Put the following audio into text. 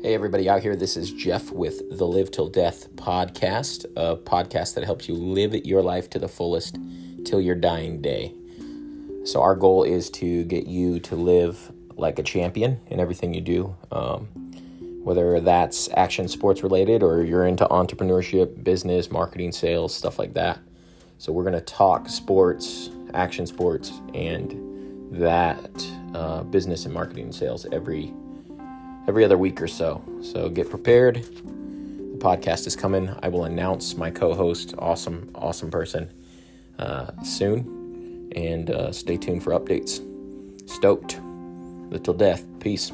Hey, everybody out here. This is Jeff with the Live Till Death podcast, a podcast that helps you live your life to the fullest till your dying day. So, our goal is to get you to live like a champion in everything you do, um, whether that's action sports related or you're into entrepreneurship, business, marketing, sales, stuff like that. So, we're going to talk sports, action sports, and that uh, business and marketing sales every every other week or so. So get prepared. The podcast is coming. I will announce my co-host, awesome, awesome person, uh, soon, and uh, stay tuned for updates. Stoked. Live Till Death. Peace.